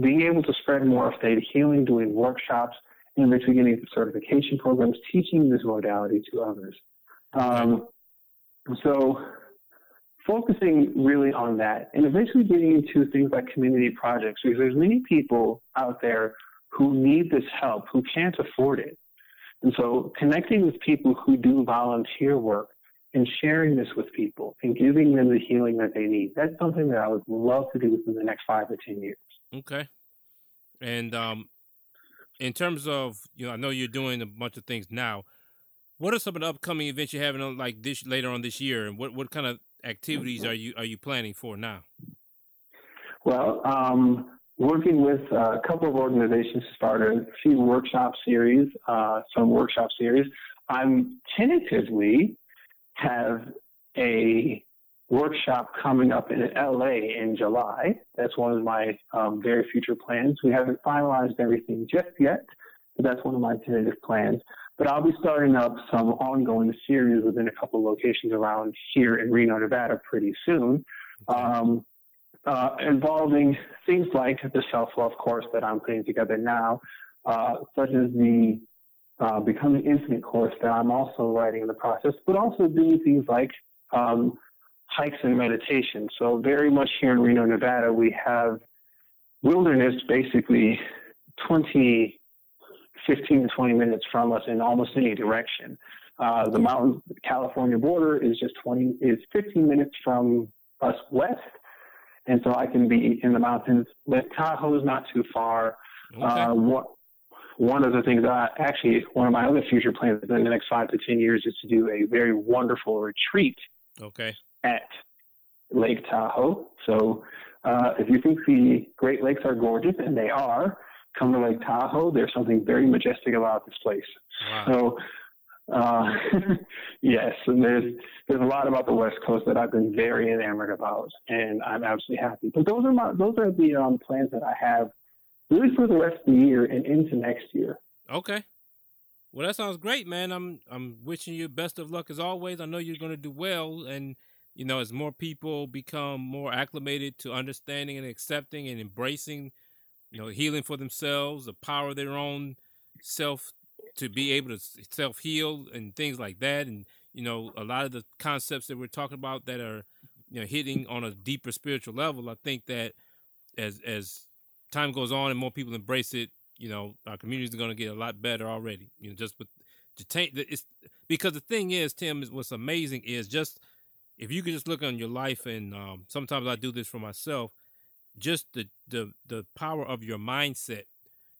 being able to spread more of theta healing, doing workshops, and eventually getting certification programs, teaching this modality to others. Um, so, focusing really on that, and eventually getting into things like community projects, because there's many people out there who need this help who can't afford it. And so, connecting with people who do volunteer work and sharing this with people and giving them the healing that they need. That's something that I would love to do within the next five to 10 years. Okay. And um, in terms of you know, I know you're doing a bunch of things now. What are some of the upcoming events you're having on like this later on this year, and what what kind of activities are you are you planning for now? Well, um, working with uh, a couple of organizations to start a few workshop series, uh, some workshop series. I'm tentatively have a workshop coming up in LA in July. That's one of my um, very future plans. We haven't finalized everything just yet, but that's one of my tentative plans. But I'll be starting up some ongoing series within a couple of locations around here in Reno, Nevada pretty soon, um, uh, involving things like the self-love course that I'm putting together now, uh, such as the uh, Becoming Infinite course that I'm also writing in the process, but also doing things like um, hikes and meditation. So very much here in Reno, Nevada, we have wilderness basically 20, 15 to 20 minutes from us in almost any direction. Uh, the mountain California border is just 20 is 15 minutes from us west, and so I can be in the mountains. Lake Tahoe is not too far. Okay. Uh, what one of the things that I, actually one of my other future plans in the next five to ten years is to do a very wonderful retreat. Okay. At Lake Tahoe. So uh, if you think the Great Lakes are gorgeous, and they are, come to Lake Tahoe. There's something very majestic about this place. Wow. So uh, yes, and there's there's a lot about the West Coast that I've been very enamored about, and I'm absolutely happy. But those are my those are the um, plans that I have, really for the rest of the year and into next year. Okay. Well, that sounds great, man. I'm I'm wishing you best of luck as always. I know you're going to do well, and you know, as more people become more acclimated to understanding and accepting and embracing, you know, healing for themselves, the power of their own self to be able to self heal and things like that, and you know, a lot of the concepts that we're talking about that are, you know, hitting on a deeper spiritual level. I think that as as time goes on and more people embrace it, you know, our communities are going to get a lot better already. You know, just with it's because the thing is, Tim, is what's amazing is just if you could just look on your life, and um, sometimes I do this for myself, just the the the power of your mindset,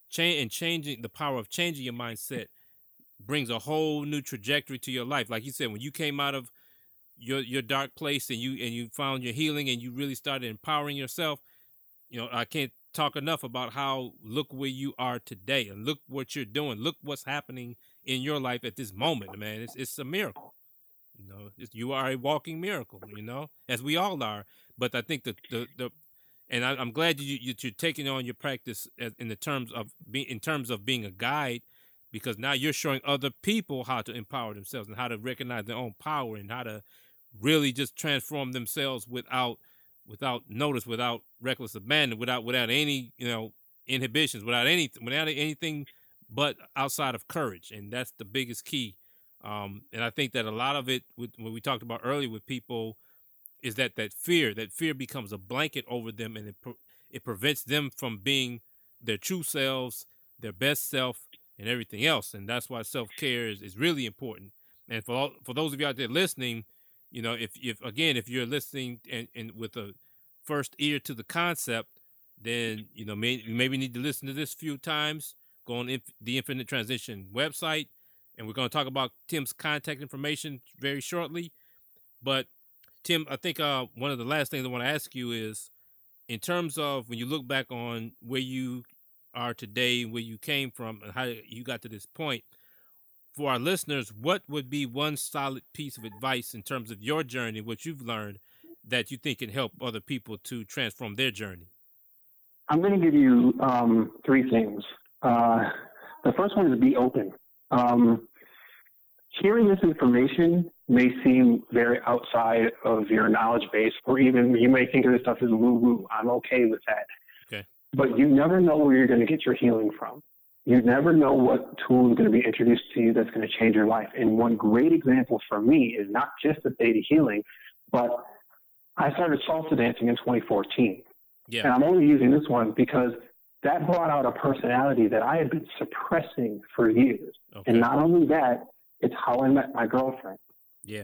change and changing the power of changing your mindset brings a whole new trajectory to your life. Like you said, when you came out of your your dark place and you and you found your healing and you really started empowering yourself, you know, I can't talk enough about how look where you are today and look what you're doing. Look what's happening in your life at this moment, man. It's it's a miracle. You know, you are a walking miracle. You know, as we all are. But I think the the, the and I, am glad you, you you're taking on your practice in the terms of being in terms of being a guide, because now you're showing other people how to empower themselves and how to recognize their own power and how to really just transform themselves without without notice, without reckless abandon, without without any you know inhibitions, without any without anything but outside of courage, and that's the biggest key. Um, and I think that a lot of it, with, what we talked about earlier with people, is that that fear, that fear becomes a blanket over them, and it it prevents them from being their true selves, their best self, and everything else. And that's why self care is, is really important. And for all, for those of you out there listening, you know, if if again, if you're listening and, and with a first ear to the concept, then you know may, you maybe need to listen to this a few times. Go on inf- the Infinite Transition website and we're going to talk about Tim's contact information very shortly. But Tim, I think uh, one of the last things I want to ask you is, in terms of when you look back on where you are today, where you came from, and how you got to this point, for our listeners, what would be one solid piece of advice in terms of your journey, what you've learned, that you think can help other people to transform their journey? I'm going to give you um, three things. Uh, the first one is be open. Um, hearing this information may seem very outside of your knowledge base, or even you may think of this stuff as woo woo. I'm okay with that. Okay. But you never know where you're going to get your healing from. You never know what tool is going to be introduced to you that's going to change your life. And one great example for me is not just the theta healing, but I started salsa dancing in 2014. Yeah. And I'm only using this one because that brought out a personality that I had been suppressing for years. Okay. And not only that, it's how I met my girlfriend. Yeah.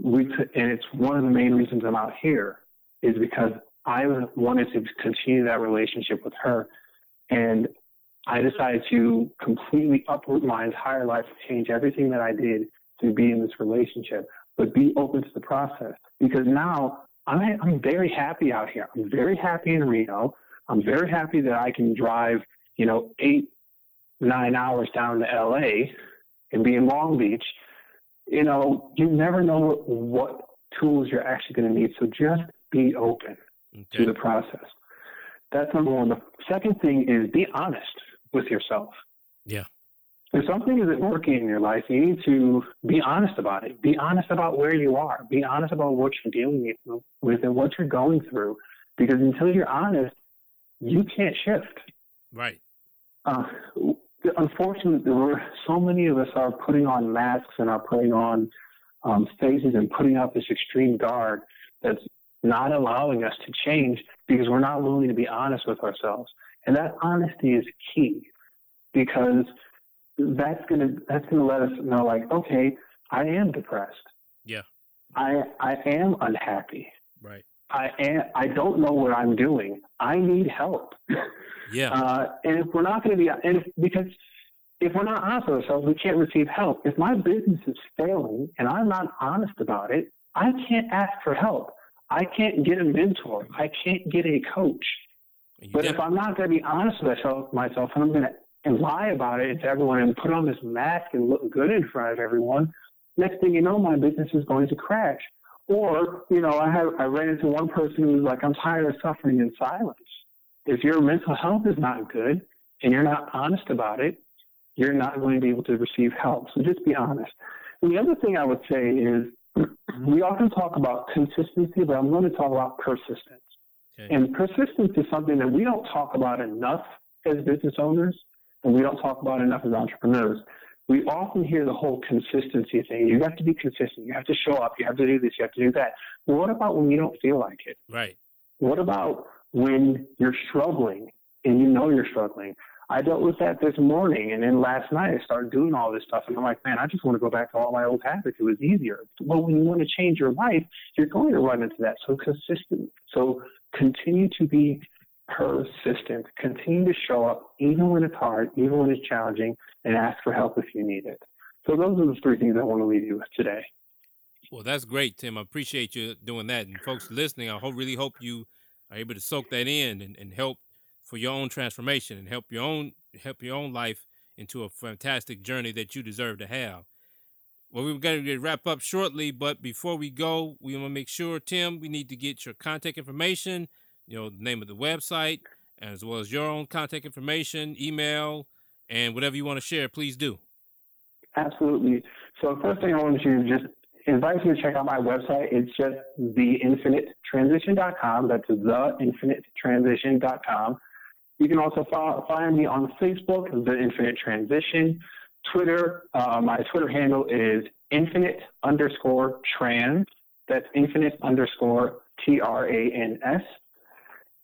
We t- and it's one of the main reasons I'm out here is because I wanted to continue that relationship with her, and I decided to completely uproot my entire life, change everything that I did to be in this relationship, but be open to the process because now I'm I'm very happy out here. I'm very happy in Reno. I'm very happy that I can drive, you know, eight, nine hours down to LA and be in Long Beach. You know, you never know what, what tools you're actually going to need. So just be open okay. to the process. That's number one. The second thing is be honest with yourself. Yeah. If something isn't working in your life, you need to be honest about it. Be honest about where you are. Be honest about what you're dealing with and what you're going through. Because until you're honest, you can't shift. Right. Uh, unfortunately, there were so many of us are putting on masks and are putting on um, faces and putting out this extreme guard that's not allowing us to change because we're not willing to be honest with ourselves. And that honesty is key because that's gonna that's gonna let us know like, okay, I am depressed. Yeah. I I am unhappy. Right. I am, I don't know what I'm doing. I need help. Yeah. Uh, and if we're not going to be, and if, because if we're not honest with ourselves, we can't receive help. If my business is failing and I'm not honest about it, I can't ask for help. I can't get a mentor. I can't get a coach. But if I'm not going to be honest with myself, myself and I'm going to lie about it to everyone and put on this mask and look good in front of everyone, next thing you know, my business is going to crash. Or, you know, I have I ran into one person who's like, I'm tired of suffering in silence. If your mental health is not good and you're not honest about it, you're not going to be able to receive help. So just be honest. And the other thing I would say is mm-hmm. we often talk about consistency, but I'm going to talk about persistence. Okay. And persistence is something that we don't talk about enough as business owners, and we don't talk about enough as entrepreneurs. We often hear the whole consistency thing. You have to be consistent. You have to show up. You have to do this. You have to do that. But what about when you don't feel like it? Right. What about when you're struggling and you know you're struggling? I dealt with that this morning, and then last night I started doing all this stuff, and I'm like, man, I just want to go back to all my old habits. It was easier. Well, when you want to change your life, you're going to run into that. So consistent. So continue to be persistent. Continue to show up even when it's hard, even when it's challenging, and ask for help if you need it. So those are the three things I want to leave you with today. Well, that's great, Tim. I appreciate you doing that. And folks listening, I hope, really hope you are able to soak that in and, and help for your own transformation and help your own help your own life into a fantastic journey that you deserve to have. Well, we're going to wrap up shortly, but before we go, we want to make sure, Tim, we need to get your contact information, you know, the name of the website, as well as your own contact information, email, and whatever you want to share. Please do. Absolutely. So, first thing I want you to just invite you to check out my website. It's just theinfinitetransition.com. That's theinfinitetransition.com. You can also find me on Facebook, The Infinite Transition. Twitter, uh, my Twitter handle is infinite underscore trans. That's infinite underscore T R A N S.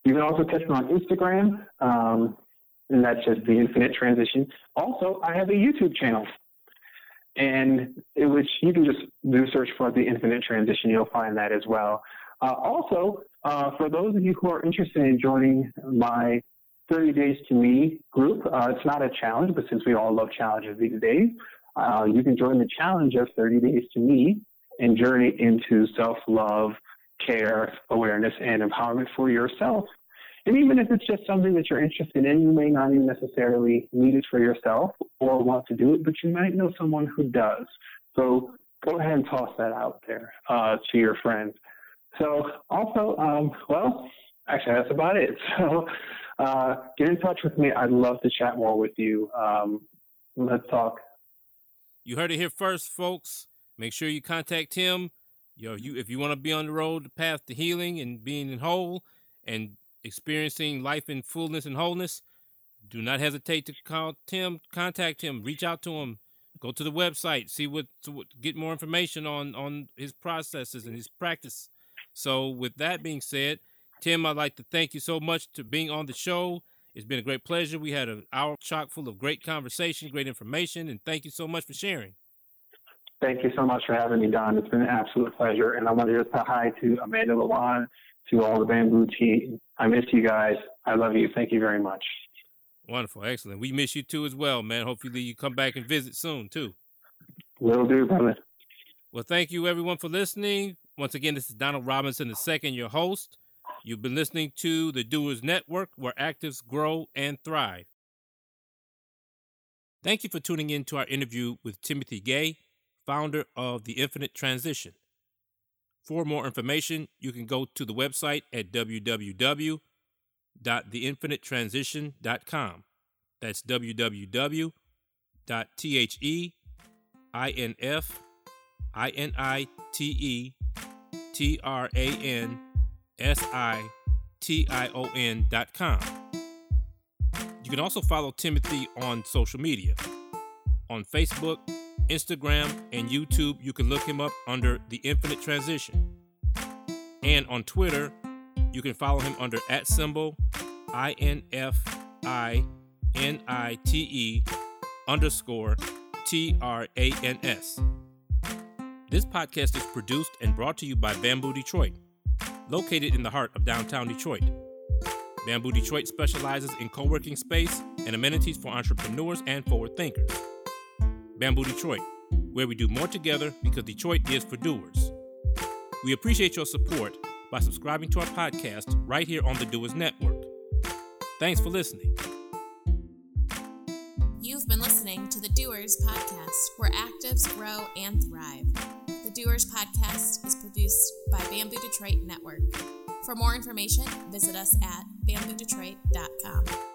You can also catch me on Instagram, um, and that's just The Infinite Transition. Also, I have a YouTube channel, and which you can just do search for The Infinite Transition. You'll find that as well. Uh, also, uh, for those of you who are interested in joining my 30 Days to Me group. Uh, it's not a challenge, but since we all love challenges these days, uh, you can join the challenge of 30 Days to Me and journey into self love, care, awareness, and empowerment for yourself. And even if it's just something that you're interested in, you may not even necessarily need it for yourself or want to do it, but you might know someone who does. So go ahead and toss that out there uh, to your friends. So also, um, well, actually, that's about it. So uh, get in touch with me. I'd love to chat more with you. Um, let's talk. You heard it here first, folks. Make sure you contact him. Know, you if you want to be on the road, the path to healing and being in whole and experiencing life in fullness and wholeness, do not hesitate to call Tim, contact him, reach out to him, go to the website, see what, to, get more information on on his processes and his practice. So, with that being said, Tim, I'd like to thank you so much for being on the show. It's been a great pleasure. We had an hour chock full of great conversation, great information, and thank you so much for sharing. Thank you so much for having me, Don. It's been an absolute pleasure. And I want to just say hi to Amanda Lawan, to all the Bamboo team. I miss you guys. I love you. Thank you very much. Wonderful. Excellent. We miss you too as well, man. Hopefully you come back and visit soon too. Will do, brother. Well, thank you everyone for listening. Once again, this is Donald Robinson II, your host. You've been listening to the Doers Network, where actives grow and thrive. Thank you for tuning in to our interview with Timothy Gay, founder of The Infinite Transition. For more information, you can go to the website at www.theinfinitetransition.com. That's www.theinfinitetransition.com S-I-T-I-O-N. You can also follow Timothy on social media. On Facebook, Instagram, and YouTube, you can look him up under The Infinite Transition. And on Twitter, you can follow him under at symbol I-N-F-I-N-I-T-E underscore T-R-A-N-S. This podcast is produced and brought to you by Bamboo Detroit located in the heart of downtown Detroit. Bamboo Detroit specializes in co working space, and amenities for entrepreneurs and forward thinkers. Bamboo Detroit, where we do more together because Detroit is for doers. We appreciate your support by subscribing to our podcast right here on the Doers Network. Thanks for listening. You've been listening to the Doers Podcast, where actives grow and thrive. The Doers Podcast is produced by Bamboo Detroit Network. For more information, visit us at bamboodetroit.com.